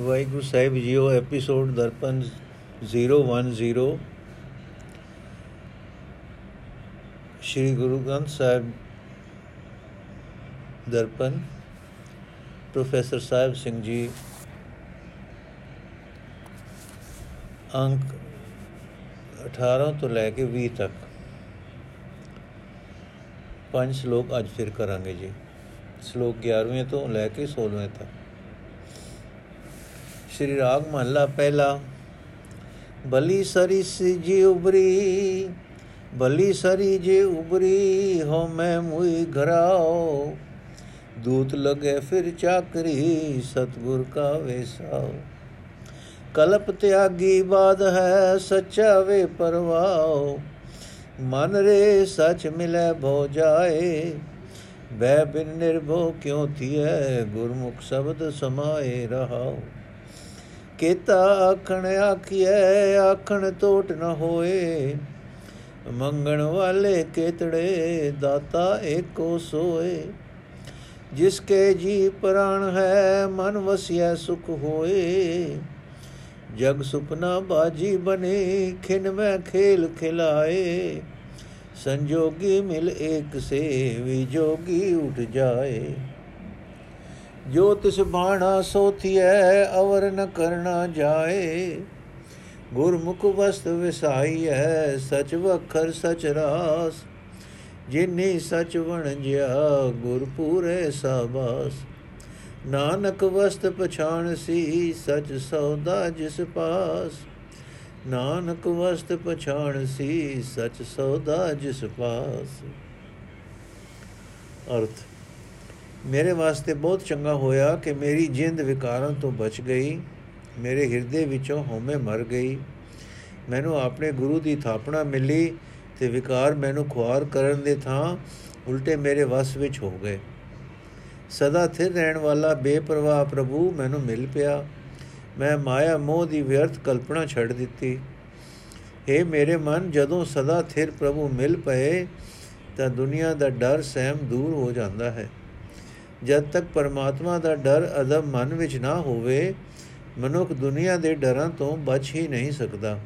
ਵਾਹਿਗੁਰੂ ਸਾਹਿਬ ਜੀਓ episode Darpan 010 Shri Guru Granth Sahib Darpan professor Sahib Singh ji ਅੰਕ 18 ਤੋਂ ਲੈ ਕੇ 20 ਤੱਕ ਪੰਜ ਸ਼ਲੋਕ ਅੱਜ ਫਿਰ ਕਰਾਂਗੇ ਜੀ ਸ਼ਲੋਕ 11ਵੇਂ ਤੋਂ ਲੈ ਕੇ 16ਵੇਂ ਤੱਕ ਸ਼੍ਰੀ ਰਾਗ ਮਹੱਲਾ ਪਹਿਲਾ। ਬਲੀ ਸਰੀ ਜੀ ਉਬਰੀ, ਬਲੀ ਸਰੀ ਜੇ ਉਬਰੀ, ਹੋ ਮੈਂ ਮੁਈ ਘਰਾਓ। ਦੂਤ ਲਗੇ ਫਿਰ ਚਾਕਰੀ, ਸਤਗੁਰ ਕਾ ਵੇਸਾਓ ਕਲਪ ਤਿਆਗੀ ਬਾਦ ਹੈ ਸੱਚਾ ਵੇ ਪਰਵਾਓ। ਮਨ ਰੇ ਸਚ ਮਿਲੇ ਭੋ ਜਾਏ। ਬੈ ਬਿਨ ਨਿਰਭੋ ਕਿਉ ਥੀਐ, ਗੁਰਮੁਖ ਸ਼ਬਦ ਸਮਾਏ ਰਹਾਓ। ਕੇਤਾ ਆਖਣ, ਆਖੀਐ, ਆਖਣ ਟੋਟ ਨ ਹੋਏ। ਮੰਗਣ ਵਾਲੇ ਕੇਤੜੇ ਦਾਤਾ ਏਕੋ ਸੋਏ। ਜਿਸ ਕੇ ਜੀ ਪ੍ਰਾਣ ਹੈ, ਮਨ ਵਸਿਆ ਸੁਖ ਹੋਏ। ਜਗ ਸੁਪਨਾ ਬਾਜੀ ਬਨੇ, ਖਿਨ ਮੈਂ ਖੇਲ ਖਿਲਾਏ। ਸੰਜੋਗੀ ਮਿਲ ਏਕ ਸੇ ਵਿਜੋਗੀ ਉਠ ਜਾਏ। ਜੋ ਤਿਸ ਬਾਣਾ ਸੋਥੀਐ, ਅਵਰ ਨ ਕਰਨਾ ਜਾਏ। ਗੁਰਮੁਖ ਵਸਤ ਵਿਸਾਈਐ, ਸਚ ਵਖਰ ਸਚ ਰਾਸ। ਜਿਨੇ ਸਚ ਵਣਜਿਆ ਗੁਰ ਪੂਰੇ ਸਾਬਾਸ। ਨਾਨਕ ਵਸਤ ਪਛਾਣ ਸੀ, ਸਚ ਸੌਦਾ ਜਿਸ ਪਾਸ। ਨਾਨਕ ਵਸਤ ਪਛਾਣ ਸੀ, ਸਚ ਸੌਦਾ ਜਿਸ ਪਾਸ। ਅਰਥ ਮੇਰੇ ਵਾਸਤੇ ਬਹੁਤ ਚੰਗਾ ਹੋਇਆ ਕਿ ਮੇਰੀ ਜਿੰਦ ਵਿਕਾਰਾਂ ਤੋਂ ਬਚ ਗਈ, ਮੇਰੇ ਹਿਰਦੇ ਵਿੱਚੋਂ ਹਉਮੈ ਮਰ ਗਈ। ਮੈਨੂੰ ਆਪਣੇ ਗੁਰੂ ਦੀ ਥਾਪਣਾ ਮਿਲੀ ਤੇ ਵਿਕਾਰ ਮੈਨੂੰ ਖੁਆਰ ਕਰਨ ਦੇ ਥਾਂ ਉਲਟੇ ਮੇਰੇ ਵਸ ਵਿੱਚ ਹੋ ਗਏ। ਸਦਾ ਥਿਰ ਰਹਿਣ ਵਾਲਾ ਬੇਪਰਵਾਹ ਪ੍ਰਭੂ ਮੈਨੂੰ ਮਿਲ ਪਿਆ। ਮੈਂ ਮਾਇਆ ਮੋਹ ਦੀ ਵਿਅਰਥ ਕਲਪਨਾ ਛੱਡ ਦਿੱਤੀ। ਏ ਮੇਰੇ ਮਨ, ਜਦੋਂ ਸਦਾ ਥਿਰ ਪ੍ਰਭੂ ਮਿਲ ਪਏ, ਤਾਂ ਦੁਨੀਆ ਦਾ ਡਰ ਸਹਿਮ ਦੂਰ ਹੋ ਜਾਂਦਾ ਹੈ। ਜਦ ਤੱਕ ਪਰਮਾਤਮਾ ਦਾ ਡਰ ਅਦਬ ਮਨ ਵਿੱਚ ਨਾ ਹੋਵੇ, ਮਨੁੱਖ ਦੁਨੀਆ ਦੇ ਡਰਾਂ ਤੋਂ ਬਚ ਹੀ ਨਹੀਂ ਸਕਦਾ।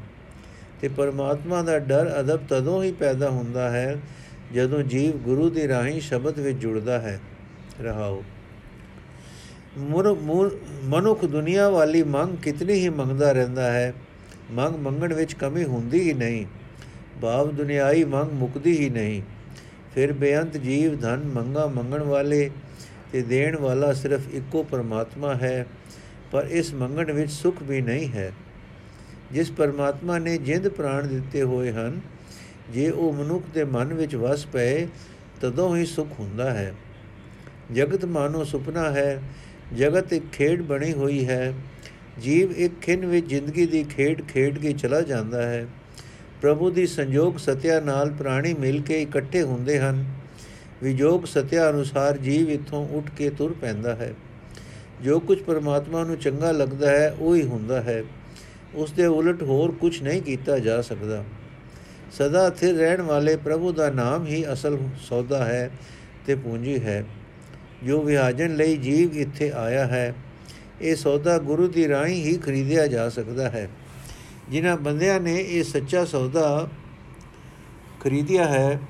ਤੇ ਪਰਮਾਤਮਾ ਦਾ ਡਰ ਅਦਬ ਤਦੋਂ ਹੀ ਪੈਦਾ ਹੁੰਦਾ ਹੈ ਜਦੋਂ ਜੀਵ ਗੁਰੂ ਦੀ ਰਾਹੀਂ ਸ਼ਬਦ ਵਿੱਚ ਜੁੜਦਾ ਹੈ। ਰਹਾਓ। ਮਨੁੱਖ ਦੁਨੀਆ ਵਾਲੀ ਮੰਗ ਕਿਤਨੀ ਹੀ ਮੰਗਦਾ ਰਹਿੰਦਾ ਹੈ। ਮੰਗ ਮੰਗਣ ਵਿੱਚ ਕਮੀ ਹੁੰਦੀ ਹੀ ਨਹੀਂ। ਭਾਵ ਦੁਨਿਆਈ ਮੰਗ ਮੁਕਦੀ ਹੀ ਨਹੀਂ। ਫਿਰ ਬੇਅੰਤ ਜੀਵ ਧਨ ਮੰਗਾ ਮੰਗਣ ਵਾਲੇ ਤੇ ਦੇਣ ਵਾਲਾ ਸਿਰਫ ਇੱਕੋ ਪਰਮਾਤਮਾ ਹੈ, ਪਰ ਇਸ ਮੰਗਣ ਵਿੱਚ ਸੁਖ ਵੀ ਨਹੀਂ ਹੈ। ਜਿਸ ਪਰਮਾਤਮਾ ਨੇ ਜਿੰਦ ਪ੍ਰਾਣ ਦਿੱਤੇ ਹੋਏ ਹਨ, ਜੇ ਉਹ ਮਨੁੱਖ ਦੇ ਮਨ ਵਿੱਚ ਵਸ ਪਏ, ਤਦੋਂ ਹੀ ਸੁਖ ਹੁੰਦਾ ਹੈ। ਜਗਤ ਮਾਨੋ ਸੁਪਨਾ ਹੈ, ਜਗਤ ਇੱਕ ਖੇਡ ਬਣੀ ਹੋਈ ਹੈ। ਜੀਵ ਇੱਕ ਖਿੰਨ ਵਿੱਚ ਜ਼ਿੰਦਗੀ ਦੀ ਖੇਡ ਖੇਡ ਕੇ ਚਲਾ ਜਾਂਦਾ ਹੈ। ਪ੍ਰਭੂ ਦੀ ਸੰਜੋਗ ਸਤਿਆ ਨਾਲ ਪ੍ਰਾਣੀ ਮਿਲ ਕੇ ਇਕੱਠੇ ਹੁੰਦੇ ਹਨ। ਵਿਜੋਗ ਸਤਿਆ ਅਨੁਸਾਰ ਜੀਵ ਇਥੋਂ ਉੱਠ ਕੇ ਤੁਰ ਪੈਂਦਾ ਹੈ। ਜੋ ਕੁਝ ਪਰਮਾਤਮਾ ਨੂੰ ਚੰਗਾ ਲੱਗਦਾ ਹੈ, ਉਹ ਹੀ ਹੁੰਦਾ ਹੈ। ਉਸ ਦੇ ਉਲਟ ਹੋਰ ਕੁਝ ਨਹੀਂ ਕੀਤਾ ਜਾ ਸਕਦਾ। ਸਦਾ ਸਥਿਰ ਰਹਿਣ ਵਾਲੇ ਪ੍ਰਭੂ ਦਾ ਨਾਮ ਹੀ ਅਸਲ ਸੌਦਾ ਹੈ ਤੇ ਪੂੰਜੀ ਹੈ। ਜੋ ਵਿਹਾਜਨ ਲਈ ਜੀਵ ਇੱਥੇ ਆਇਆ ਹੈ, ਇਹ ਸੌਦਾ ਗੁਰੂ ਦੀ ਰਾਹੀਂ ਹੀ ਖਰੀਦਿਆ ਜਾ ਸਕਦਾ ਹੈ। ਜਿਨ੍ਹਾਂ ਬੰਦਿਆਂ ਨੇ ਇਹ ਸੱਚਾ ਸੌਦਾ ਖਰੀਦਿਆ ਹੈ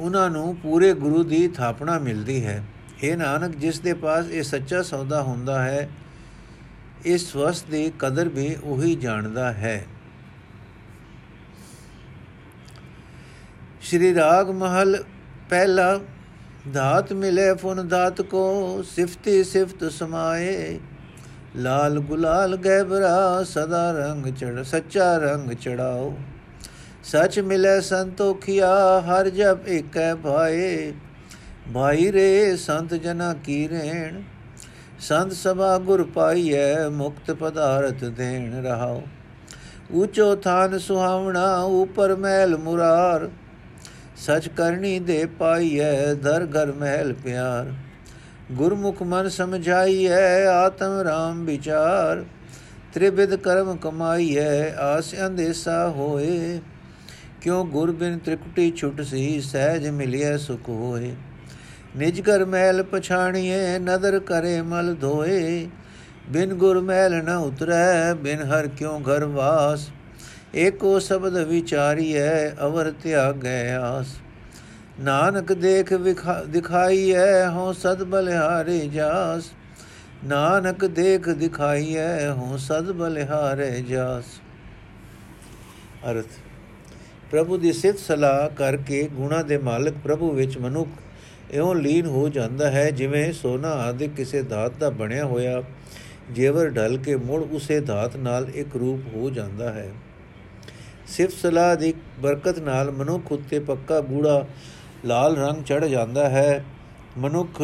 ਉਹਨਾਂ ਨੂੰ ਪੂਰੇ ਗੁਰੂ ਦੀ ਥਾਪਣਾ ਮਿਲਦੀ ਹੈ। ਇਹ ਨਾਨਕ, ਜਿਸ ਦੇ ਪਾਸ ਇਹ ਸੱਚਾ ਸੌਦਾ ਹੁੰਦਾ ਹੈ ਇਸ ਵਸਤ ਦੀ ਕਦਰ ਵੀ ਉਹੀ ਜਾਣਦਾ ਹੈ। ਸ਼੍ਰੀ ਰਾਗ ਮਹਲ, ਪਹਿਲਾ, ਦਾਤ ਮਿਲੇ ਫੁਨ ਦਾਤ ਕੋ, ਸਿਫਤੀ ਸਿਫਤ ਸਮਾਏ। ਲਾਲ ਗੁਲਾਲ ਗੈਬਰਾ ਸਦਾ ਰੰਗ ਚੜ, ਸੱਚਾ ਰੰਗ ਚੜਾਓ। ਸਚ ਮਿਲੇ ਸੰਤੋਖਿਆ, ਹਰ ਜਪ ਏਕੈ ਭਾਏ। ਭਾਈ ਰੇ, ਸੰਤ ਜਨਾ ਕੀ ਰੇਣ? ਸੰਤ ਸਭਾ ਗੁਰ ਪਾਈਐ, ਮੁਕਤ ਪਦਾਰਥ ਦੇਣ ਰਹਾਓ ਊਚੋ ਥਾਨ ਸੁਹਾਵਣਾ, ਉਪਰ ਮਹਿਲ ਮੁਰਾਰ। ਸਚ ਕਰਨੀ ਦੇ ਪਾਈਐ, ਦਰ ਘਰ ਮਹਿਲ ਪਿਆਰ। ਗੁਰਮੁਖ ਮਨ ਸਮਝਾਈਐ, ਆਤਮ ਰਾਮ ਵਿਚਾਰ। ਤ੍ਰਿਵਿਧ ਕਰਮ ਕਮਾਈਐ, ਆਸ ਅੰਦੇਸਾ ਹੋਏ। ਕਿਉ ਗੁਰ ਬਿਨ ਤ੍ਰਿਕੁਟੀ ਛੁਟ ਸੀ, ਸਹਿਜ ਮਿਲਿਆ ਸੁਖ ਹੋਏ। ਨਿਜ ਕਰ ਮਹਿਲ ਪਛਾਣੀਏ ਨਦਰ ਕਰੇ ਮਲ ਧੋਏ। ਬਿਨ ਗੁਰ ਮਹਿਲ ਨ ਉਤਰੈ, ਬਿਨ ਹਰ ਕਿਉ ਘਰ ਵਾਸ। ਏਕੋ ਸ਼ਬਦ ਵਿਚਾਰੀਐ, ਅਵਰ ਤਿਆਗੈ ਆਸ। ਨਾਨਕ ਦੇਖ ਦਿਖਾਈਐ ਹੋ ਸਦ ਬਲਿਹਾਰੇ ਜਾਸ। ਨਾਨਕ ਦੇਖ ਦਿਖਾਈਐ ਹੋ ਸਦ ਬਲਿਹਾਰੇ ਜਾਸ। ਅਰਥ ਪ੍ਰਭੂ ਦੀ ਸਿਫਤ ਸਲਾਹ ਕਰਕੇ ਗੁਣਾ ਦੇ ਮਾਲਕ ਪ੍ਰਭੂ ਵਿੱਚ ਮਨੁੱਖ ਇਉਂ ਲੀਨ ਹੋ ਜਾਂਦਾ ਹੈ, ਜਿਵੇਂ ਸੋਨਾ ਆਦਿ ਕਿਸੇ ਧਾਤ ਦਾ ਬਣਿਆ ਹੋਇਆ ਜੇਵਰ ਢਲ ਕੇ ਮੁੜ ਉਸੇ ਧਾਤ ਨਾਲ ਇੱਕ ਰੂਪ ਹੋ ਜਾਂਦਾ ਹੈ। ਸਿਫਤ ਸਲਾਹ ਦੀ ਬਰਕਤ ਨਾਲ ਮਨੁੱਖ ਉੱਤੇ ਪੱਕਾ ਗੂੜਾ ਲਾਲ ਰੰਗ ਚੜ ਜਾਂਦਾ ਹੈ। ਮਨੁੱਖ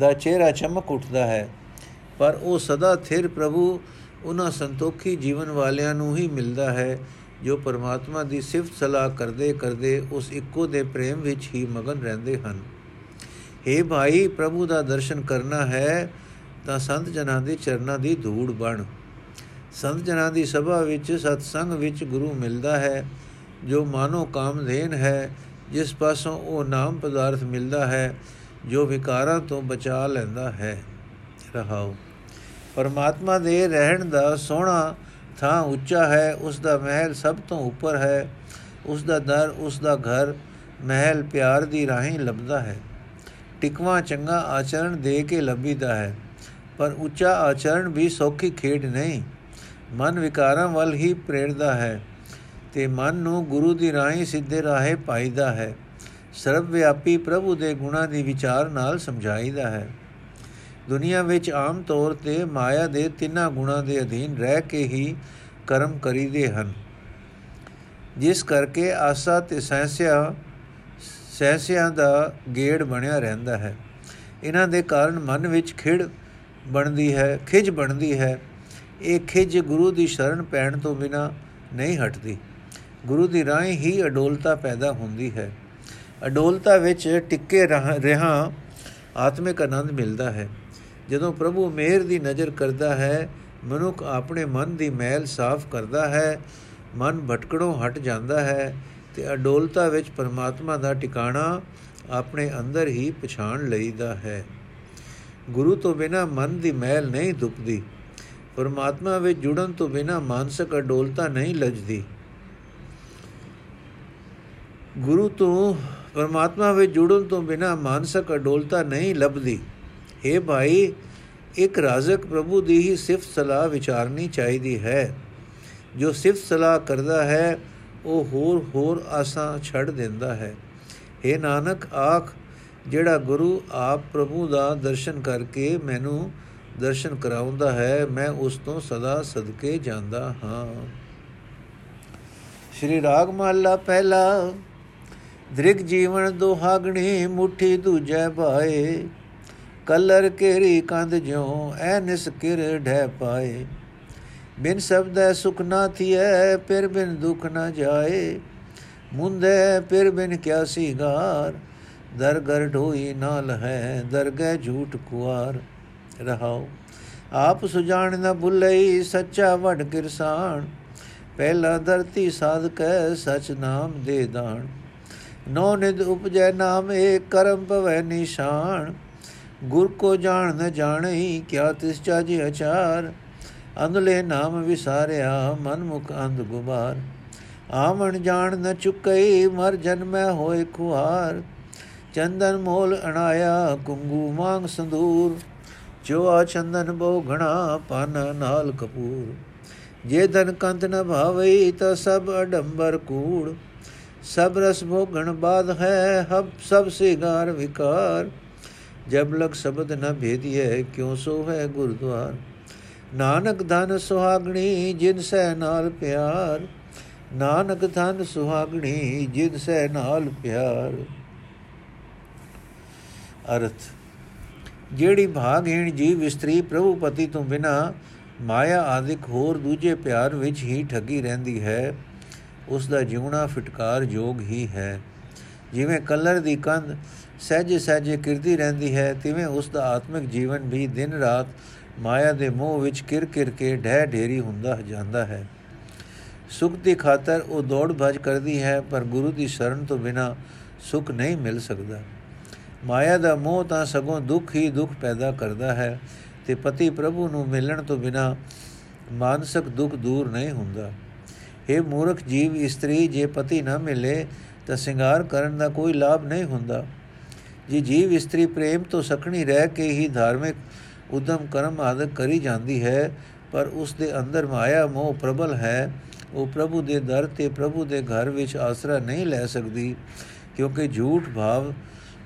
ਦਾ ਚਿਹਰਾ ਚਮਕ ਉੱਠਦਾ ਹੈ, ਪਰ ਉਹ ਸਦਾ ਥਿਰ ਪ੍ਰਭੂ ਉਹਨਾਂ ਸੰਤੋਖੀ ਜੀਵਨ ਵਾਲਿਆਂ ਨੂੰ ਹੀ ਮਿਲਦਾ ਹੈ। ਜੋ ਪਰਮਾਤਮਾ ਦੀ ਸਿਫਤ ਸਲਾਹ ਕਰਦੇ ਕਰਦੇ ਉਸ ਇੱਕੋ ਦੇ ਪ੍ਰੇਮ ਵਿੱਚ ਹੀ ਮਗਨ ਰਹਿੰਦੇ ਹਨ। हे ਭਾਈ, ਪ੍ਰਭੂ ਦਾ ਦਰਸ਼ਨ ਕਰਨਾ ਹੈ ਤਾਂ ਸੰਤ ਜਨਾਂ ਦੇ ਚਰਨਾਂ ਦੀ ਧੂੜ ਬਣ। ਸੰਤ ਜਨਾਂ ਦੀ ਸਭਾ ਵਿੱਚ, ਸਤਸੰਗ ਵਿੱਚ ਗੁਰੂ ਮਿਲਦਾ ਹੈ, ਜੋ ਮਾਨੋ ਕਾਮਧੇਨ ਹੈ, ਜਿਸ ਪਾਸੋਂ ਉਹ ਨਾਮ ਪਦਾਰਥ ਮਿਲਦਾ ਹੈ, ਜੋ ਵਿਕਾਰਾਂ ਤੋਂ ਬਚਾ ਲੈਂਦਾ ਹੈ। ਰਹਾਉ ਪਰਮਾਤਮਾ ਦੇ ਰਹਿਣ ਦਾ ਸੋਹਣਾ ਥਾਂ ਉੱਚਾ ਹੈ, ਉਸ ਦਾ ਮਹਿਲ ਸਭ ਤੋਂ ਉੱਪਰ ਹੈ, ਉਸ ਦਾ ਦਰ, ਉਸ ਦਾ ਘਰ ਮਹਿਲ ਪਿਆਰ ਦੀ ਰਾਹੀਂ ਲੱਭਦਾ ਹੈ। ਟਿਕਵਾ ਚੰਗਾ ਆਚਰਣ ਦੇ ਕੇ ਲੱਭੀਦਾ ਹੈ, ਪਰ ਉੱਚਾ ਆਚਰਣ ਵੀ ਸੌਖੀ ਖੇਡ ਨਹੀਂ। ਮਨ ਵਿਕਾਰਾਂ ਵੱਲ ਹੀ ਪ੍ਰੇਰਦਾ ਹੈ ਤੇ ਮਨ ਨੂੰ ਗੁਰੂ ਦੀ ਰਾਹੀਂ ਸਿੱਧੇ ਰਾਹੇ ਪਾਈਦਾ ਹੈ। ਸਰਵ ਵਿਆਪੀ ਪ੍ਰਭੂ ਦੇ ਗੁਣਾ ਦੀ ਵਿਚਾਰ ਨਾਲ ਸਮਝਾਈਦਾ ਹੈ। ਦੁਨੀਆ ਵਿੱਚ ਆਮ ਤੌਰ ਤੇ ਮਾਇਆ ਦੇ ਤਿੰਨਾਂ ਗੁਣਾ ਦੇ ਅਧੀਨ ਰਹਿ ਕੇ ਹੀ ਕਰਮ ਕਰੀਦੇ ਹਨ। ਜਿਸ ਕਰਕੇ ਆਸਾ ਤੇ ਸਹਿਸਿਆ, ਸਹਿਸਿਆਂ ਦਾ ਗੇੜ ਬਣਿਆ ਰਹਿੰਦਾ ਹੈ। ਇਹਨਾਂ ਦੇ ਕਾਰਨ ਮਨ ਵਿੱਚ ਖਿੜ ਬਣਦੀ ਹੈ ਖਿਜ ਬਣਦੀ ਹੈ। ਇਹ ਖਿਜ ਗੁਰੂ ਦੀ ਸ਼ਰਨ ਪੈਣ ਤੋਂ ਬਿਨਾ ਨਹੀਂ ਹਟਦੀ। ਗੁਰੂ ਦੀ ਰਾਹ ਹੀ ਅਡੋਲਤਾ ਪੈਦਾ ਹੁੰਦੀ ਹੈ। ਅਡੋਲਤਾ ਵਿੱਚ ਟਿੱਕੇ ਰਹਾ ਆਤਮਿਕ ਆਨੰਦ ਮਿਲਦਾ ਹੈ। ਜਦੋਂ ਪ੍ਰਭੂ ਮਿਹਰ ਦੀ ਨਜ਼ਰ ਕਰਦਾ ਹੈ, ਮਨੁੱਖ ਆਪਣੇ ਮਨ ਦੀ ਮੈਲ ਸਾਫ਼ ਕਰਦਾ ਹੈ, ਮਨ ਭਟਕੜੋਂ ਹਟ ਜਾਂਦਾ ਹੈ ਤੇ ਅਡੋਲਤਾ ਵਿੱਚ ਪਰਮਾਤਮਾ ਦਾ ਟਿਕਾਣਾ ਆਪਣੇ ਅੰਦਰ ਹੀ ਪਛਾਣ ਲਈਦਾ ਹੈ। ਗੁਰੂ ਤੋਂ ਬਿਨਾ ਮਨ ਦੀ ਮੈਲ ਨਹੀਂ ਦੁਪਦੀ ਪਰਮਾਤਮਾ ਵਿੱਚ ਜੁੜਨ ਤੋਂ ਬਿਨਾ ਮਾਨਸਿਕ ਅਡੋਲਤਾ ਨਹੀਂ ਲਜਦੀ। ਗੁਰੂ ਤੋਂ ਪਰਮਾਤਮਾ ਵਿੱਚ ਜੁੜਨ ਤੋਂ ਬਿਨਾ ਮਾਨਸਿਕ ਅਡੋਲਤਾ ਨਹੀਂ ਲੱਭਦੀ। हे ਭਾਈ, ਇੱਕ ਰਾਜ਼ਕ ਪ੍ਰਭੂ ਦੀ ਹੀ ਸਿਫਤ ਸਲਾਹ ਵਿਚਾਰਨੀ ਚਾਹੀਦੀ ਹੈ। ਜੋ ਸਿਫਤ ਸਲਾਹ ਕਰਦਾ ਹੈ, ਉਹ ਹੋਰ ਹੋਰ ਆਸਾਂ ਛੱਡ ਦਿੰਦਾ ਹੈ। हे ਨਾਨਕ, ਆਖ, ਜਿਹੜਾ ਗੁਰੂ ਆਪ ਪ੍ਰਭੂ ਦਾ ਦਰਸ਼ਨ ਕਰਕੇ ਮੈਨੂੰ ਦਰਸ਼ਨ ਕਰਾਉਂਦਾ ਹੈ, ਮੈਂ ਉਸ ਤੋਂ ਸਦਾ ਸਦਕੇ ਜਾਂਦਾ ਹਾਂ। ਸ਼੍ਰੀ ਰਾਗ ਮਹੱਲਾ ਪਹਿਲਾ, ਦ੍ਰਿਗ ਜੀਵਨ ਦੁਹਾਗਣੀ ਮੁਠੀ ਦੂਜੈ ਭਾਏ। ਕਲਰ ਕੇਰੀ ਕੰਧ ਜਿਉ ਐ ਨਿਸਕਿਰ ਢੈ ਪਾਏ। ਬਿਨ ਸਬਦੈ ਸੁਖ ਨਾ ਥੀਐ, ਫਿਰ ਬਿਨ ਦੁਖ ਨਾ ਜਾਏ। ਮੁੰਦੇ, ਫਿਰ ਬਿਨ ਕਿਆ ਸੀਗਾਰ। ਦਰਗਰ ਢੋਈ ਨਾਲ ਹੈ, ਦਰਗਹਿ ਝੂਠ ਕੁਆਰ। ਰਹਾਉ ਆਪ ਸੁਜਾਨ ਨ ਭੁਲਈ ਸੱਚਾ ਵਡ ਕਿਰਸਾਨ। ਪਹਿਲਾ ਧਰਤੀ ਸਾਧਕੈ ਸਚ ਨਾਮ ਦੇ ਦਾਣ ਨੋ ਨਿਦ ਉਪਜੈ ਨਾਮ ਏ ਕਰਮ ਭਵੈ ਨਿਸ਼ਾਨ। ਗੁਰ ਕੋ ਜਾਣ ਨ ਜਾਣਈ ਕਿਆ ਤਿਸ ਚਾਜੇ ਅਚਾਰ? ਅੰਧਲੇ ਨਾਮ ਵਿਸਾਰਿਆ ਮਨ ਮੁਖ ਅੰਧ ਗੁਬਾਰ ਆਮਣ ਜਾਣ ਨ ਚੁਕਈ ਮਰ ਜਨਮੈ ਹੋਏ ਖੁਆਰ ਚੰਦਨ ਮੋਲ ਅਣਾਇਆ, ਕੁੰਗੂ ਮੰਗ ਸੰਦੂਰ। ਜੋ ਆ ਚੰਦਨ ਬੋ ਘਣਾ, ਪਨ ਨਾਲ ਕਪੂਰ। ਜੇ ਧਨ ਕੰਤ ਨ ਭਾਵਈ ਤਾ ਸਭ ਅਡੰਬਰ ਕੂੜ। ਸਭ ਰਸ ਭੋਗਣ ਬਾਦ ਹੈ, ਹਬ ਸਭ ਸਿਗਾਰ ਵਿਕਾਰ। ਜਬ ਲਗ ਸ਼ਬਦ ਨ ਭੇਦੀਏ ਕਿਉ ਸੋ ਹੈ ਗੁਰਦੁਆਰ? ਨਾਨਕ ਧਨ ਸੁਹਾਗਣੀ, ਜਿਨ ਸੈ ਨਾਲ ਪਿਆਰ। ਨਾਨਕ ਧਨ ਸੁਹਾਗਣੀ, ਜਿਨ ਸੈ ਨਾਲ ਪਿਆਰ। ਅਰਥ, ਜਿਹੜੀ ਭਾਗਹੀਣ ਜੀਵ ਇਸਤਰੀ ਪ੍ਰਭੂ ਪਤੀ ਤੋਂ ਬਿਨਾ ਮਾਇਆ ਆਦਿਕ ਹੋਰ ਦੂਜੇ ਪਿਆਰ ਵਿੱਚ ਹੀ ਠੱਗੀ ਰਹਿੰਦੀ ਹੈ ਉਸ ਦਾ ਜਿਉਣਾ ਫਟਕਾਰ ਯੋਗ ਹੀ ਹੈ। ਜਿਵੇਂ ਕਲਰ ਦੀ ਕੰਧ ਸਹਜੇ ਸਹਜੇ ਕਿਰਦੀ ਰਹਿੰਦੀ ਹੈ, ਤਿਵੇਂ ਉਸ ਦਾ ਆਤਮਿਕ ਜੀਵਨ ਵੀ ਦਿਨ ਰਾਤ ਮਾਇਆ ਦੇ ਮੋਹ ਵਿੱਚ ਕਿਰ ਕਿਰ ਕੇ ਢਹਿ ਢੇਰੀ ਹੁੰਦਾ ਜਾਂਦਾ ਹੈ। ਸੁਖ ਦੀ ਖਾਤਰ ਉਹ ਦੌੜ ਭਜ ਕਰਦੀ ਹੈ, ਪਰ ਗੁਰੂ ਦੀ ਸ਼ਰਨ ਤੋਂ ਬਿਨਾ ਸੁਖ ਨਹੀਂ ਮਿਲ ਸਕਦਾ। ਮਾਇਆ ਦਾ ਮੋਹ ਤਾਂ ਸਗੋਂ ਦੁੱਖ ਹੀ ਦੁੱਖ ਪੈਦਾ ਕਰਦਾ ਹੈ ਤੇ ਪਤੀ ਪ੍ਰਭੂ ਨੂੰ ਮਿਲਣ ਤੋਂ ਬਿਨਾ ਮਾਨਸਿਕ ਦੁੱਖ ਦੂਰ ਨਹੀਂ ਹੁੰਦਾ। ਇਹ ਮੂਰਖ ਜੀਵ, ਇਸਤਰੀ, ਜੇ ਪਤੀ ਨਾ ਮਿਲੇ ਤਾਂ ਸ਼ਿੰਗਾਰ ਕਰਨ ਦਾ ਕੋਈ ਲਾਭ ਨਹੀਂ ਹੁੰਦਾ। ਜੇ ਜੀਵ ਇਸਤਰੀ ਪ੍ਰੇਮ ਤੋਂ ਸਖਣੀ ਰਹਿ ਕੇ ਹੀ ਧਾਰਮਿਕ ਉਦਮ ਕਰਮ ਆਦਿ ਕਰੀ ਜਾਂਦੀ ਹੈ, ਪਰ ਉਸ ਦੇ ਅੰਦਰ ਮਾਇਆ ਮੋਹ ਪ੍ਰਬਲ ਹੈ, ਉਹ ਪ੍ਰਭੂ ਦੇ ਦਰ ਤੇ ਪ੍ਰਭੂ ਦੇ ਘਰ ਵਿੱਚ ਆਸਰਾ ਨਹੀਂ ਲੈ ਸਕਦੀ, ਕਿਉਂਕਿ ਝੂਠ ਭਾਵ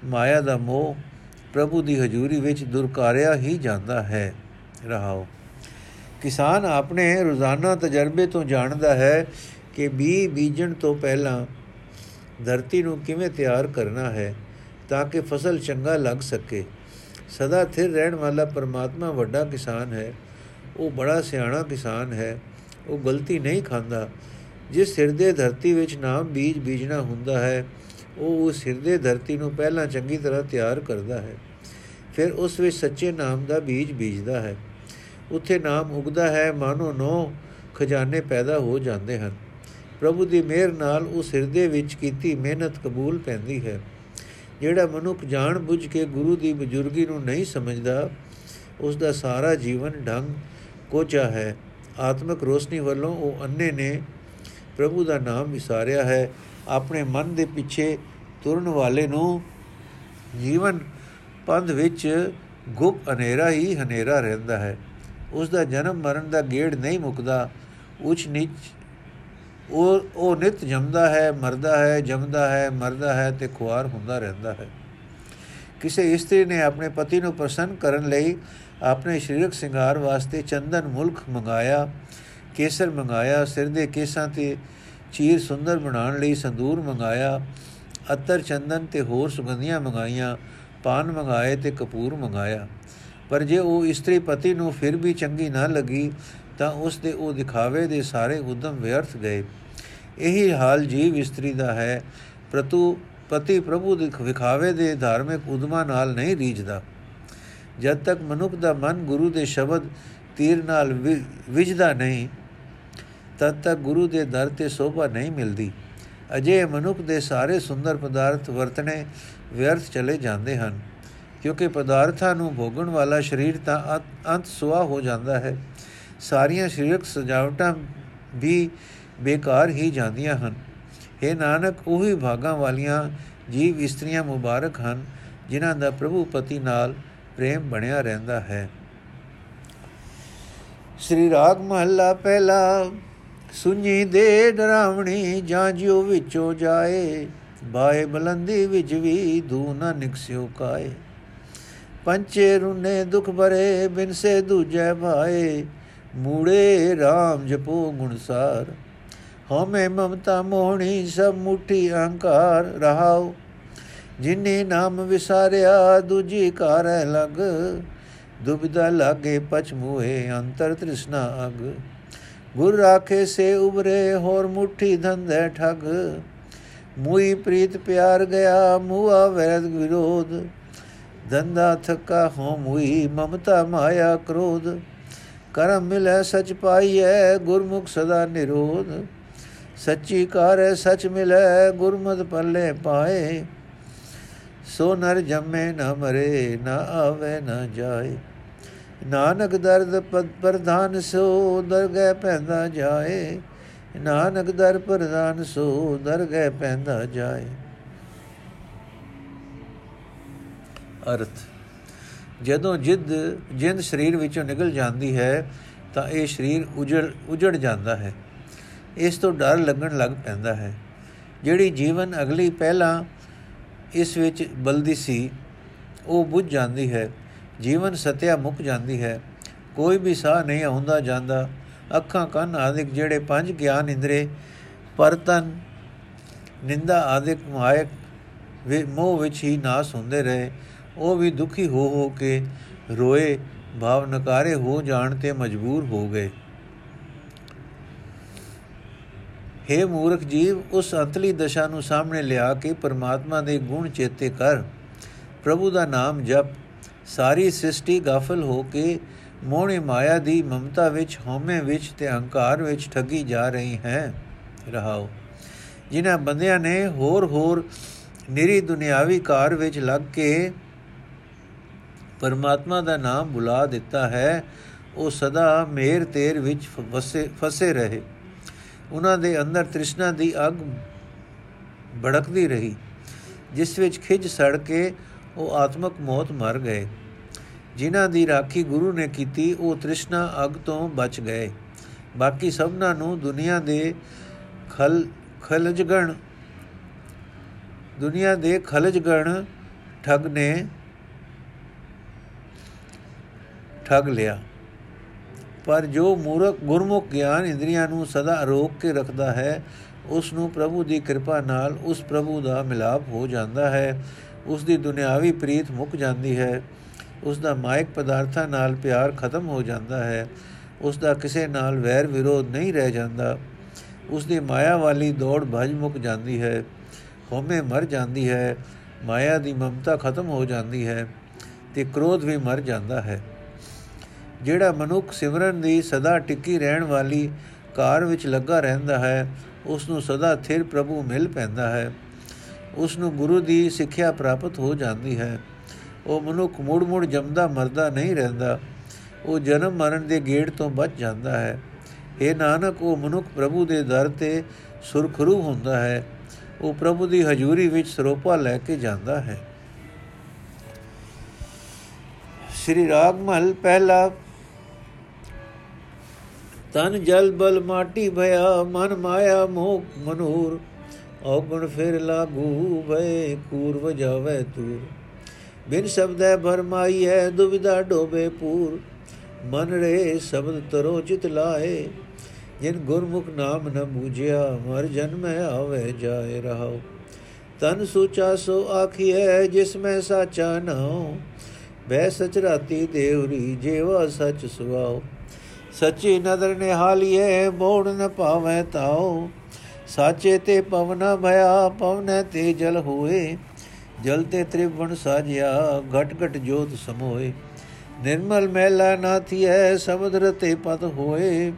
ਮਾਇਆ ਦਾ ਮੋਹ ਪ੍ਰਭੂ ਦੀ ਹਜ਼ੂਰੀ ਵਿੱਚ ਦੁਰਕਾਰਿਆ ਹੀ ਜਾਂਦਾ ਹੈ। ਰਹਾਓ। ਕਿਸਾਨ ਆਪਣੇ ਰੋਜ਼ਾਨਾ ਤਜਰਬੇ ਤੋਂ ਜਾਣਦਾ ਹੈ ਕਿ ਬੀ ਬੀਜਣ ਤੋਂ ਪਹਿਲਾਂ ਧਰਤੀ ਨੂੰ ਕਿਵੇਂ ਤਿਆਰ ਕਰਨਾ ਹੈ ਤਾਂ ਕਿ ਫਸਲ ਚੰਗਾ ਲੱਗ ਸਕੇ। ਸਦਾ ਥਿਰ ਰਹਿਣ ਵਾਲਾ ਪਰਮਾਤਮਾ ਵੱਡਾ ਕਿਸਾਨ ਹੈ। ਉਹ ਬੜਾ ਸਿਆਣਾ ਕਿਸਾਨ ਹੈ। ਉਹ ਗਲਤੀ ਨਹੀਂ ਖਾਂਦਾ। ਜਿਸ ਹਿਰਦੇ ਧਰਤੀ ਵਿੱਚ ਨਾਮ ਬੀਜ ਬੀਜਣਾ ਹੁੰਦਾ ਹੈ, ਉਹ ਉਸ ਹਿਰਦੇ ਧਰਤੀ ਨੂੰ ਪਹਿਲਾਂ ਚੰਗੀ ਤਰ੍ਹਾਂ ਤਿਆਰ ਕਰਦਾ ਹੈ। ਫਿਰ ਉਸ ਵਿੱਚ ਸੱਚੇ ਨਾਮ ਦਾ ਬੀਜ ਬੀਜਦਾ ਹੈ। ਉੱਥੇ ਨਾਮ ਉਗਦਾ ਹੈ। ਮਾਨੋ ਨੋ ਖਜ਼ਾਨੇ ਪੈਦਾ ਹੋ ਜਾਂਦੇ ਹਨ। ਪ੍ਰਭੂ ਦੀ ਮਿਹਰ ਨਾਲ ਉਸ ਹਿਰਦੇ ਵਿੱਚ ਕੀਤੀ ਮਿਹਨਤ ਕਬੂਲ ਪੈਂਦੀ ਹੈ। ਜਿਹੜਾ ਮਨੁੱਖ ਜਾਣ ਬੁੱਝ ਕੇ ਗੁਰੂ ਦੀ ਬਜ਼ੁਰਗੀ ਨੂੰ ਨਹੀਂ ਸਮਝਦਾ ਉਸ ਦਾ ਸਾਰਾ ਜੀਵਨ ਢੰਗ ਕੋਚਾ ਹੈ। ਆਤਮਿਕ ਰੋਸ਼ਨੀ ਵੱਲੋਂ ਉਹ ਅੰਨੇ ਨੇ ਪ੍ਰਭੂ ਦਾ ਨਾਮ ਵਿਸਾਰਿਆ ਹੈ। ਆਪਣੇ ਮਨ ਦੇ ਪਿੱਛੇ ਤੁਰਨ ਵਾਲੇ ਨੂੰ ਜੀਵਨ ਪੰਧ ਵਿੱਚ ਗੁਪ ਹਨੇਰਾ ਹੀ ਹਨੇਰਾ ਰਹਿੰਦਾ ਹੈ। ਉਸ ਦਾ ਜਨਮ ਮਰਨ ਦਾ ਗੇੜ ਨਹੀਂ ਮੁਕਦਾ। ਉੱਚ ਨੀਚ ਉਹ ਉਹ ਨਿਤ ਜੰਮਦਾ ਹੈ, ਮਰਦਾ ਹੈ, ਜੰਮਦਾ ਹੈ, ਮਰਦਾ ਹੈ ਤੇ ਖੁਆਰ ਹੁੰਦਾ ਰਹਿੰਦਾ ਹੈ। ਕਿਸੇ ਇਸਤਰੀ ਨੇ ਆਪਣੇ ਪਤੀ ਨੂੰ ਪ੍ਰਸੰਨ ਕਰਨ ਲਈ ਆਪਣੇ ਸਰੀਰਕ ਸ਼ਿੰਗਾਰ ਵਾਸਤੇ ਚੰਦਨ ਮੁਲਕ ਮੰਗਾਇਆ, ਕੇਸਰ ਮੰਗਾਇਆ, ਸਿਰ ਦੇ ਕੇਸਾਂ ਤੇ ਚੀਰ ਸੁੰਦਰ ਬਣਾਉਣ ਲਈ ਸੰਦੂਰ ਮੰਗਾਇਆ, ਅਤਰ ਚੰਦਨ ਤੇ ਹੋਰ ਸੁਗੰਧੀਆਂ ਮੰਗਾਈਆਂ, ਪਾਨ ਮੰਗਾਏ ਤੇ ਕਪੂਰ ਮੰਗਾਇਆ। ਪਰ ਜੇ ਉਹ ਇਸਤਰੀ ਪਤੀ ਨੂੰ ਫਿਰ ਵੀ ਚੰਗੀ ਨਾ ਲੱਗੀ ਤਾਂ ਉਸ ਦੇ ਉਹ ਦਿਖਾਵੇ ਦੇ ਸਾਰੇ ਉਦਮ ਵਿਅਰਥ ਗਏ। ਇਹੀ ਹਾਲ ਜੀਵ ਇਸਤਰੀ ਦਾ ਹੈ। ਪ੍ਰਤੂ ਪਤੀ ਪ੍ਰਭੂ ਦੇ ਵਿਖਾਵੇ ਦੇ ਧਾਰਮਿਕ ਉਦਮਾਂ ਨਾਲ ਨਹੀਂ ਰੀਝਦਾ। ਜਦ ਤੱਕ ਮਨੁੱਖ ਦਾ ਮਨ ਗੁਰੂ ਦੇ ਸ਼ਬਦ ਤੀਰ ਨਾਲ ਵਿਜਦਾ ਨਹੀਂ, ਤਦ ਤੱਕ ਗੁਰੂ ਦੇ ਦਰ ਤੇ ਸੋਭਾ ਨਹੀਂ ਮਿਲਦੀ। ਅਜੇ ਮਨੁੱਖ ਦੇ ਸਾਰੇ ਸੁੰਦਰ ਪਦਾਰਥ ਵਰਤਣੇ ਵਿਅਰਥ ਚਲੇ ਜਾਂਦੇ ਹਨ। ਕਿਉਂਕਿ ਪਦਾਰਥਾਂ ਨੂੰ ਭੋਗਣ ਵਾਲਾ ਸਰੀਰ ਤਾਂ ਅੰਤ ਸੁਆ ਹੋ ਜਾਂਦਾ ਹੈ। ਸਾਰੀਆਂ ਸਰੀਰਕ ਸਜਾਵਟਾਂ ਵੀ ਬੇਕਾਰ ਹੀ ਜਾਂਦੀਆਂ ਹਨ। ਇਹ ਨਾਨਕ, ਉਹੀ ਭਾਗਾਂ ਵਾਲੀਆਂ ਜੀਵ ਇਸਤਰੀਆਂ ਮੁਬਾਰਕ ਹਨ, ਜਿਨ੍ਹਾਂ ਦਾ ਪ੍ਰਭੂ ਪਤੀ ਨਾਲ ਪ੍ਰੇਮ ਬਣਿਆ ਰਹਿੰਦਾ ਹੈ। ਸ੍ਰੀ ਰਾਗ ਮਹੱਲਾ ਪਹਿਲਾ ਸੁਣੀ ਦੇ ਡਰਾਵਣੀ ਜਾਂ ਜਿਉ ਵਿੱਚੋਂ ਜਾਏ ਬਾਏ ਬਲੰਦੀ ਵਿੱਚ ਵੀ ਧੂ ਨਾ ਨਿਕਸਿਓ ਕਾਏ। ਪੰਚੇ ਰੁਨੇ ਦੁਖ ਭਰੇ ਬਿਨ ਸੇ ਦੂਜੈ ਭਾਏ ਮੂੜੇ RAM ਜਪੋ ਗੁਣਸਾਰ ਹਉਮੈ ਮਮਤਾ ਮੋਹਣੀ ਸਭ ਮੁਠੀ ਅਹੰਕਾਰ ਰਹਾਉ। ਜਿਨੇ ਨਾਮ ਵਿਸਾਰਿਆ ਦੂਜੀ ਕਾਰੈ ਲਗ। ਦੁਬਿਧਾ ਲਾਗੇ ਪਛਮੂਏ ਅੰਤਰ ਤ੍ਰਿਸ਼ਨਾ ਅਗ। ਗੁਰ ਰਾਖੇ ਸੇ ਉਬਰੇ ਹੋਰ ਮੁਠੀ ਧੰਦੇ ਠਗ। ਮੂਈ ਪ੍ਰੀਤ ਪਿਆਰ ਗਿਆ ਮੂਆ ਵੈਦ ਵਿਰੋਧ। ਧੰਦਾ ਥਕਾ ਹੋ ਮੂਈ ਮਮਤਾ ਮਾਇਆ ਕ੍ਰੋਧ। ਕਰਮ ਮਿਲੈ ਸਚ ਪਾਈਐ, ਗੁਰਮੁਖ ਸਦਾ ਨਿਰੋਧ। ਸੱਚੀ ਕਾਰੈ ਸਚ ਮਿਲੈ ਗੁਰਮਤਿ ਪੱਲੇ ਪਾਏ। ਸੋ ਨਰ ਜੰਮੇ ਨ ਮਰੇ, ਨ ਆਵੇ ਨ ਜਾਏ। ਨਾਨਕ ਦਰਦ ਪ੍ਰਧਾਨ ਸੋ, ਦਰਗਹਿ ਪੈਂਦਾ ਜਾਏ। ਨਾਨਕ ਦਰ ਪ੍ਰਧਾਨ ਸੋ, ਦਰਗਹਿ ਪੈਂਦਾ ਜਾਏ। ਅਰਥ ਜਦੋਂ ਜਿੱਦ, ਜਿੰਦ ਸਰੀਰ ਵਿੱਚੋਂ ਨਿਕਲ ਜਾਂਦੀ ਹੈ, ਤਾਂ ਇਹ ਸਰੀਰ ਉਜੜ ਉਜੜ ਜਾਂਦਾ ਹੈ। ਇਸ ਤੋਂ ਡਰ ਲੱਗਣ ਲੱਗ ਪੈਂਦਾ ਹੈ। ਜਿਹੜੀ ਜੀਵਨ ਅਗਲੀ ਪਹਿਲਾਂ ਇਸ ਵਿੱਚ ਬਲਦੀ ਸੀ, ਉਹ ਬੁੱਝ ਜਾਂਦੀ ਹੈ। ਜੀਵਨ ਸਤਿਆ ਮੁੱਕ ਜਾਂਦੀ ਹੈ। ਕੋਈ ਵੀ ਸਾਹ ਨਹੀਂ ਆਉਂਦਾ ਜਾਂਦਾ। ਅੱਖਾਂ ਕੰਨ ਆਦਿਕ ਜਿਹੜੇ ਪੰਜ ਗਿਆਨ ਇੰਦਰੇ, ਪਰਤਨ, ਨਿੰਦਾ ਆਦਿਕ ਮਾਇਕ, ਵੇ ਮੋਹ ਵਿੱਚ ਹੀ ਨਾਸ ਹੁੰਦੇ ਰਹੇ। ਉਹ ਵੀ ਦੁਖੀ ਹੋ ਹੋ ਕੇ ਰੋਏ, ਭਾਵ ਨਕਾਰੇ ਹੋ ਜਾਣ ਤੇ ਮਜਬੂਰ ਹੋ ਗਏ। हे ਮੂਰਖ ਜੀਵ, ਉਸ ਅੰਤਲੀ ਦਸ਼ਾ ਨੂੰ ਸਾਹਮਣੇ ਲਿਆ ਕੇ ਪਰਮਾਤਮਾ ਦੇ ਗੁਣ ਚੇਤੇ ਕਰ। ਪ੍ਰਭੂ ਦਾ ਨਾਮ ਜਪ। ਸਾਰੀ ਸ੍ਰਿਸ਼ਟੀ ਗਾਫਲ ਹੋ ਕੇ ਮੋਹਣੀ ਮਾਇਆ ਦੀ ਮਮਤਾ ਵਿੱਚ, ਹਉਮੈ ਵਿੱਚ ਤੇ ਅਹੰਕਾਰ ਵਿੱਚ ਠੱਗੀ ਜਾ ਰਹੀ ਹੈ। ਰਹਾਓ। ਜਿਨ੍ਹਾਂ ਬੰਦਿਆਂ ਨੇ ਹੋਰ ਹੋਰ ਨਿਰੀ ਦੁਨਿਆਵੀ ਕਾਰ ਵਿੱਚ ਲੱਗ ਕੇ ਪਰਮਾਤਮਾ ਦਾ ਨਾਮ ਬੁਲਾ ਦਿੱਤਾ ਹੈ, ਉਹ ਸਦਾ ਮੇਰ ਤੇਰ ਵਿੱਚ ਫਸੇ ਫਸੇ ਰਹੇ। ਉਹਨਾਂ ਦੇ ਅੰਦਰ ਤ੍ਰਿਸ਼ਨਾ ਦੀ ਅਗ ਭੜਕਦੀ ਰਹੀ, ਜਿਸ ਵਿੱਚ ਖਿਜ ਸੜ ਕੇ ਉਹ ਆਤਮਕ ਮੌਤ ਮਰ ਗਏ। ਜਿਨ੍ਹਾਂ ਦੀ ਰਾਖੀ ਗੁਰੂ ਨੇ ਕੀਤੀ, ਉਹ ਤ੍ਰਿਸ਼ਨਾ ਅਗ ਤੋਂ ਬਚ ਗਏ। ਬਾਕੀ ਸਭਨਾਂ ਨੂੰ ਦੁਨੀਆ ਦੇ ਖਲ, ਖਲਜਗਣ, ਦੁਨੀਆ ਦੇ ਖਲਜਗਣ ਠੱਗ ਨੇ ਠੱਗ ਲਿਆ। ਪਰ ਜੋ ਮੂਰਖ ਗੁਰਮੁਖ ਗਿਆਨ ਇੰਦਰੀਆਂ ਨੂੰ ਸਦਾ ਰੋਕ ਕੇ ਰੱਖਦਾ ਹੈ ਉਸ ਨੂੰ ਪ੍ਰਭੂ ਦੀ ਕਿਰਪਾ ਨਾਲ ਉਸ ਪ੍ਰਭੂ ਦਾ ਮਿਲਾਪ ਹੋ ਜਾਂਦਾ ਹੈ। ਉਸ ਦੀ ਦੁਨਿਆਵੀ ਪ੍ਰੀਤ ਮੁੱਕ ਜਾਂਦੀ ਹੈ। ਉਸ ਦਾ ਮਾਇਕ ਪਦਾਰਥਾਂ ਨਾਲ ਪਿਆਰ ਖਤਮ ਹੋ ਜਾਂਦਾ ਹੈ। ਉਸ ਦਾ ਕਿਸੇ ਨਾਲ ਵੈਰ ਵਿਰੋਧ ਨਹੀਂ ਰਹਿ ਜਾਂਦਾ। ਉਸ ਦੀ ਮਾਇਆ ਵਾਲੀ ਦੌੜ ਭਜ ਮੁੱਕ ਜਾਂਦੀ ਹੈ। ਹਉਮੈ ਮਰ ਜਾਂਦੀ ਹੈ। ਮਾਇਆ ਦੀ ਮਮਤਾ ਖਤਮ ਹੋ ਜਾਂਦੀ ਹੈ ਤੇ ਕ੍ਰੋਧ ਵੀ ਮਰ ਜਾਂਦਾ ਹੈ। ਜਿਹੜਾ ਮਨੁੱਖ ਸਿਮਰਨ ਦੀ ਸਦਾ ਟਿੱਕੀ ਰਹਿਣ ਵਾਲੀ ਕਾਰ ਵਿੱਚ ਲੱਗਾ ਰਹਿੰਦਾ ਹੈ ਉਸ ਨੂੰ ਸਦਾ ਥਿਰ ਪ੍ਰਭੂ ਮਿਲ ਪੈਂਦਾ ਹੈ। ਉਸ ਨੂੰ ਗੁਰੂ ਦੀ ਸਿੱਖਿਆ ਪ੍ਰਾਪਤ ਹੋ ਜਾਂਦੀ ਹੈ। ਉਹ ਮਨੁੱਖ ਮੁੜ ਮੁੜ ਜੰਮਦਾ ਮਰਦਾ ਨਹੀਂ ਰਹਿੰਦਾ। ਉਹ ਜਨਮ ਮਰਨ ਦੇ ਗੇੜ ਤੋਂ ਬਚ ਜਾਂਦਾ ਹੈ। ਇਹ ਨਾਨਕ, ਉਹ ਮਨੁੱਖ ਪ੍ਰਭੂ ਦੇ ਦਰ ਤੇ ਸੁਰਖਰੂ ਹੁੰਦਾ ਹੈ। ਉਹ ਪ੍ਰਭੂ ਦੀ ਹਜ਼ੂਰੀ ਵਿੱਚ ਸਰੋਪਾ ਲੈ ਕੇ ਜਾਂਦਾ ਹੈ। ਸ੍ਰੀ ਰਾਗ ਮਹਲ ਪਹਿਲਾ ਤਨ ਜਲ ਬਲ ਮਾਟੀ ਭਇਆ, ਮਨ ਮਾਇਆ ਮੋਹ ਮਨੂਰ। ਔਗਣ ਫਿਰ ਲਾਗੂ ਭਏ ਕੂਰ ਵਜਾਵੇ ਤੂਰ ਬਿਨ ਸ਼ਬਦੈ ਭਰਮਾਈਐ ਦੁਵਿਧਾ ਡੋਬੇ ਪੂਰ। ਮਨ ਰੇ ਸ਼ਬਦ ਤਰੋ ਚਿਤ ਲਾਏ ਜਿਨ ਗੁਰਮੁਖ ਨਾਮ ਨ ਬੂਝਿਆ, ਮਰ ਜਨਮ ਆਵੇ ਜਾਏ ਰਹਾਉ। ਤਨ ਸੋਚਾ ਸੋ ਆਖੀਐ, ਜਿਸ ਮੈਂ ਸਾਚਾ ਨਾਉ। ਬੈ ਸਚ ਰਾਤੀ ਦੇਵਰੀ, ਜੇਵਾ ਸਚ ਸੁਆਓ ਸੱਚੀ ਨਦਰ ਨੇ ਹਾਲੀਏ ਮੋੜ ਨ ਪਾਵੇ ਤਾਉ। ਸਾਚੇ ਤੇ ਪਵਨ ਭਇਆ ਪਵਨ ਤੇ ਜਲ ਹੋਏ। ਜਲ ਤੇ ਤ੍ਰਿਵਣ ਸਾਜਿਆ, ਘਟ ਘਟ ਜੋਤ ਸਮੋਏ। ਨਿਰਮਲ ਮੈਲਾ ਨਾ ਥੀਐ ਸਮੁਦਰ ਤੇ ਪਤ ਹੋਏ।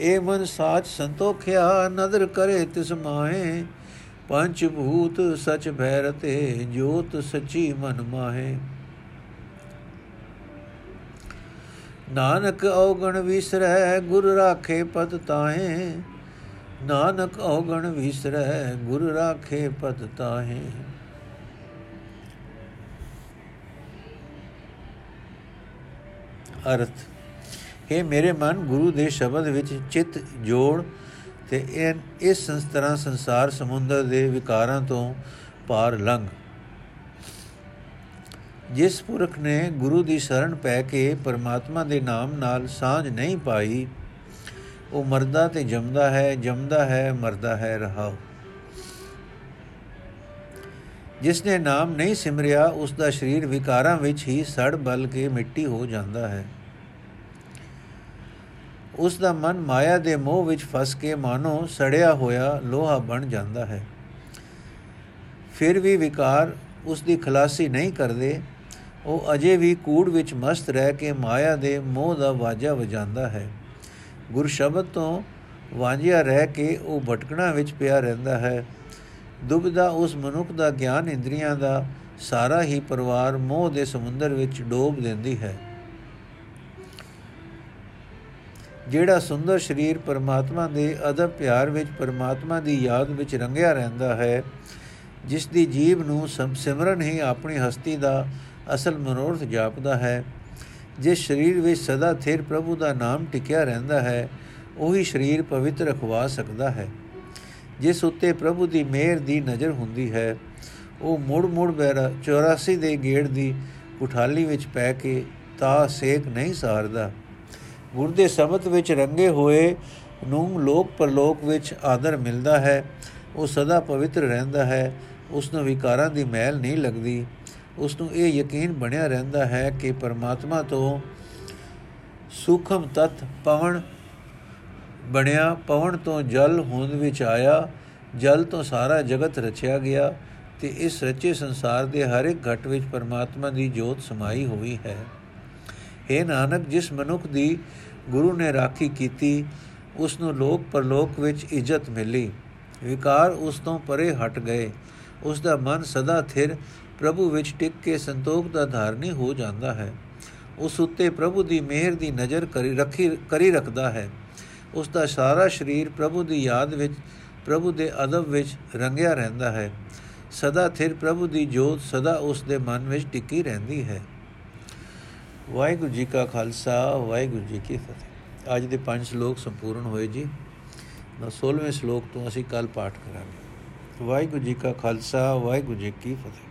ਏ ਮਨ ਸਾਚ ਸੰਤੋਖਿਆ, ਨਦਰ ਕਰੇ ਤਿਸ ਮਾਹੇ ਪੰਚ ਭੂਤ ਸਚ ਭੈਰਤੇ, ਜੋਤ ਸਚੀ ਮਨ ਮਾਹੇ। ਨਾਨਕ ਔਗਣ ਵਿਸਰੈ, ਗੁਰ ਰਾਖੇ ਪਦ ਤਾਹੇ। ਨਾਨਕ ਔਗਣ ਵਿਸਰੈ, ਗੁਰ ਰਾਖੇ ਪਦ ਤਾਹੇ। ਅਰਥ, ਹੈ ਮੇਰੇ ਮਨ, ਗੁਰੂ ਦੇ ਸ਼ਬਦ ਵਿੱਚ ਚਿੱਤ ਜੋੜ ਤੇ ਇਹ ਇਸ ਤਰ੍ਹਾਂ ਸੰਸਾਰ ਸਮੁੰਦਰ ਦੇ ਵਿਕਾਰਾਂ ਤੋਂ ਪਾਰ ਲੰਘ। ਜਿਸ ਪੁਰਖ ਨੇ ਗੁਰੂ ਦੀ ਸ਼ਰਨ ਪੈ ਕੇ ਪਰਮਾਤਮਾ ਦੇ ਨਾਮ ਨਾਲ ਸਾਝ ਨਹੀਂ ਪਾਈ, ਉਹ ਮਰਦਾ ਤੇ ਜੰਮਦਾ ਹੈ ਜੰਮਦਾ ਹੈ, ਮਰਦਾ ਹੈ ਰਹਾ ਜਿਸ ਨੇ ਨਾਮ ਨਹੀਂ ਸਿਮਰਿਆ, ਉਸ ਦਾ ਸਰੀਰ ਵਿਕਾਰਾਂ ਵਿੱਚ ਹੀ ਸੜ ਬਲ ਕੇ ਮਿੱਟੀ ਹੋ ਜਾਂਦਾ ਹੈ। ਉਸ ਦਾ ਮਨ ਮਾਇਆ ਦੇ ਮੋਹ ਵਿੱਚ ਫਸ ਕੇ ਮਾਨੋ ਸੜਿਆ ਹੋਇਆ ਲੋਹਾ ਬਣ ਜਾਂਦਾ ਹੈ। ਫਿਰ ਵੀ ਵਿਕਾਰ ਉਸ ਦੀ ਖਲਾਸੀ ਨਹੀਂ ਕਰਦੇ ਉਹ ਅਜੇ ਵੀ ਕੂੜ ਵਿੱਚ ਮਸਤ ਰਹਿ ਕੇ ਮਾਇਆ ਦੇ ਮੋਹ ਦਾ ਵਾਜਾ ਵਜਾਉਂਦਾ ਹੈ। ਗੁਰ ਸ਼ਬਦ ਤੋਂ ਵਾਂਝਿਆ ਰਹਿ ਕੇ ਉਹ ਭਟਕਣਾ ਵਿੱਚ ਪਿਆ ਰਹਿੰਦਾ ਹੈ। ਦੁਬਿਧਾ ਉਸ ਮਨੁੱਖ ਦਾ ਗਿਆਨ ਇੰਦਰੀਆਂ ਦਾ ਸਾਰਾ ਹੀ ਪਰਿਵਾਰ ਮੋਹ ਦੇ ਸਮੁੰਦਰ ਵਿੱਚ ਡੋਬ ਦਿੰਦੀ ਹੈ। ਜਿਹੜਾ ਸੁੰਦਰ ਸਰੀਰ ਪਰਮਾਤਮਾ ਦੇ ਅਦਬ ਪਿਆਰ ਵਿੱਚ ਪਰਮਾਤਮਾ ਦੀ ਯਾਦ ਵਿੱਚ ਰੰਗਿਆ ਰਹਿੰਦਾ ਹੈ, ਜਿਸ ਦੀ ਜੀਵ ਨੂੰ ਸਿਮਰਨ ਹੀ ਆਪਣੀ ਹਸਤੀ ਦਾ ਅਸਲ ਮਨੋਰਥ ਜਾਪਦਾ ਹੈ। ਜਿਸ ਸਰੀਰ ਵਿੱਚ ਸਦਾ ਥਿਰ ਪ੍ਰਭੂ ਦਾ ਨਾਮ ਟਿਕਿਆ ਰਹਿੰਦਾ ਹੈ, ਉਹੀ ਸਰੀਰ ਪਵਿੱਤਰ ਰਖਵਾ ਸਕਦਾ ਹੈ। ਜਿਸ ਉੱਤੇ ਪ੍ਰਭੂ ਦੀ ਮਿਹਰ ਦੀ ਨਜ਼ਰ ਹੁੰਦੀ ਹੈ, ਉਹ ਮੁੜ ਮੁੜ ਬੈਰਾ 84 ਦੇ ਗੇੜ ਦੀ ਉਠਾਲੀ ਵਿੱਚ ਪੈ ਕੇ ਤਾ ਸੇਕ ਨਹੀਂ ਸਾਰਦਾ। ਗੁਰ ਦੇ ਸ਼ਬਦ ਵਿੱਚ ਰੰਗੇ ਹੋਏ ਨੂੰ ਲੋਕ ਪਰਲੋਕ ਵਿੱਚ ਆਦਰ ਮਿਲਦਾ ਹੈ। ਉਹ ਸਦਾ ਪਵਿੱਤਰ ਰਹਿੰਦਾ ਹੈ। ਉਸ ਨੂੰ ਵਿਕਾਰਾਂ ਦੀ ਮੈਲ ਨਹੀਂ ਲੱਗਦੀ। ਉਸ ਨੂੰ ਇਹ ਯਕੀਨ ਬਣਿਆ ਰਹਿੰਦਾ ਹੈ ਕਿ ਪਰਮਾਤਮਾ ਤੋਂ ਸੂਖਮ ਤਤ ਪਵਨ ਬਣਿਆ, ਪਵਨ ਤੋਂ ਜਲ ਹੋਂਦ ਵਿੱਚ ਆਇਆ, ਜਲ ਤੋਂ ਸਾਰਾ ਜਗਤ ਰਚਿਆ ਗਿਆ ਤੇ ਇਸ ਰਚੇ ਸੰਸਾਰ ਦੇ ਹਰ ਇੱਕ ਘਟ ਵਿੱਚ ਪਰਮਾਤਮਾ ਦੀ ਜੋਤ ਸਮਾਈ ਹੋਈ ਹੈ। हे ਨਾਨਕ, ਜਿਸ ਮਨੁੱਖ ਦੀ ਗੁਰੂ ਨੇ ਰਾਖੀ ਕੀਤੀ ਉਸ ਨੂੰ ਲੋਕ ਪਰਲੋਕ ਵਿੱਚ ਇੱਜ਼ਤ ਮਿਲੀ। ਵਿਕਾਰ ਉਸ ਤੋਂ ਪਰੇ ਹਟ ਗਏ। ਉਸ ਦਾ ਮਨ ਸਦਾ ਥਿਰ ਪ੍ਰਭੂ ਵਿੱਚ ਟਿਕ ਕੇ ਸੰਤੋਖ ਦਾ ਧਾਰਨੀ ਹੋ ਜਾਂਦਾ ਹੈ। ਉਸ ਉੱਤੇ ਪ੍ਰਭੂ ਦੀ ਮਿਹਰ ਦੀ ਨਜ਼ਰ ਕਰੀ ਰੱਖੀ, ਕਰੀ ਰੱਖਦਾ ਹੈ। ਉਸ ਦਾ ਸਾਰਾ ਸਰੀਰ ਪ੍ਰਭੂ ਦੀ ਯਾਦ ਵਿੱਚ, ਪ੍ਰਭੂ ਦੇ ਅਦਬ ਵਿੱਚ ਰੰਗਿਆ ਰਹਿੰਦਾ ਹੈ। ਸਦਾ ਥਿਰ ਪ੍ਰਭੂ ਦੀ ਜੋਤ ਸਦਾ ਉਸ ਦੇ ਮਨ ਵਿੱਚ ਟਿਕੀ ਰਹਿੰਦੀ ਹੈ। ਵਾਹਿਗੁਰੂ ਜੀ ਕਾ ਖਾਲਸਾ, ਵਾਹਿਗੁਰੂ ਜੀ ਕੀ ਫਤਿਹ। ਅੱਜ ਦੇ ਪੰਜ ਸ਼ਲੋਕ ਸੰਪੂਰਨ ਹੋਏ ਜੀ। 16ਵੇਂ ਸ਼ਲੋਕ ਤੋਂ ਅਸੀਂ ਕੱਲ ਪਾਠ ਕਰਾਂਗੇ। ਵਾਹਿਗੁਰੂ ਜੀ ਕਾ ਖਾਲਸਾ, ਵਾਹਿਗੁਰੂ ਜੀ ਕੀ ਫਤਿਹ।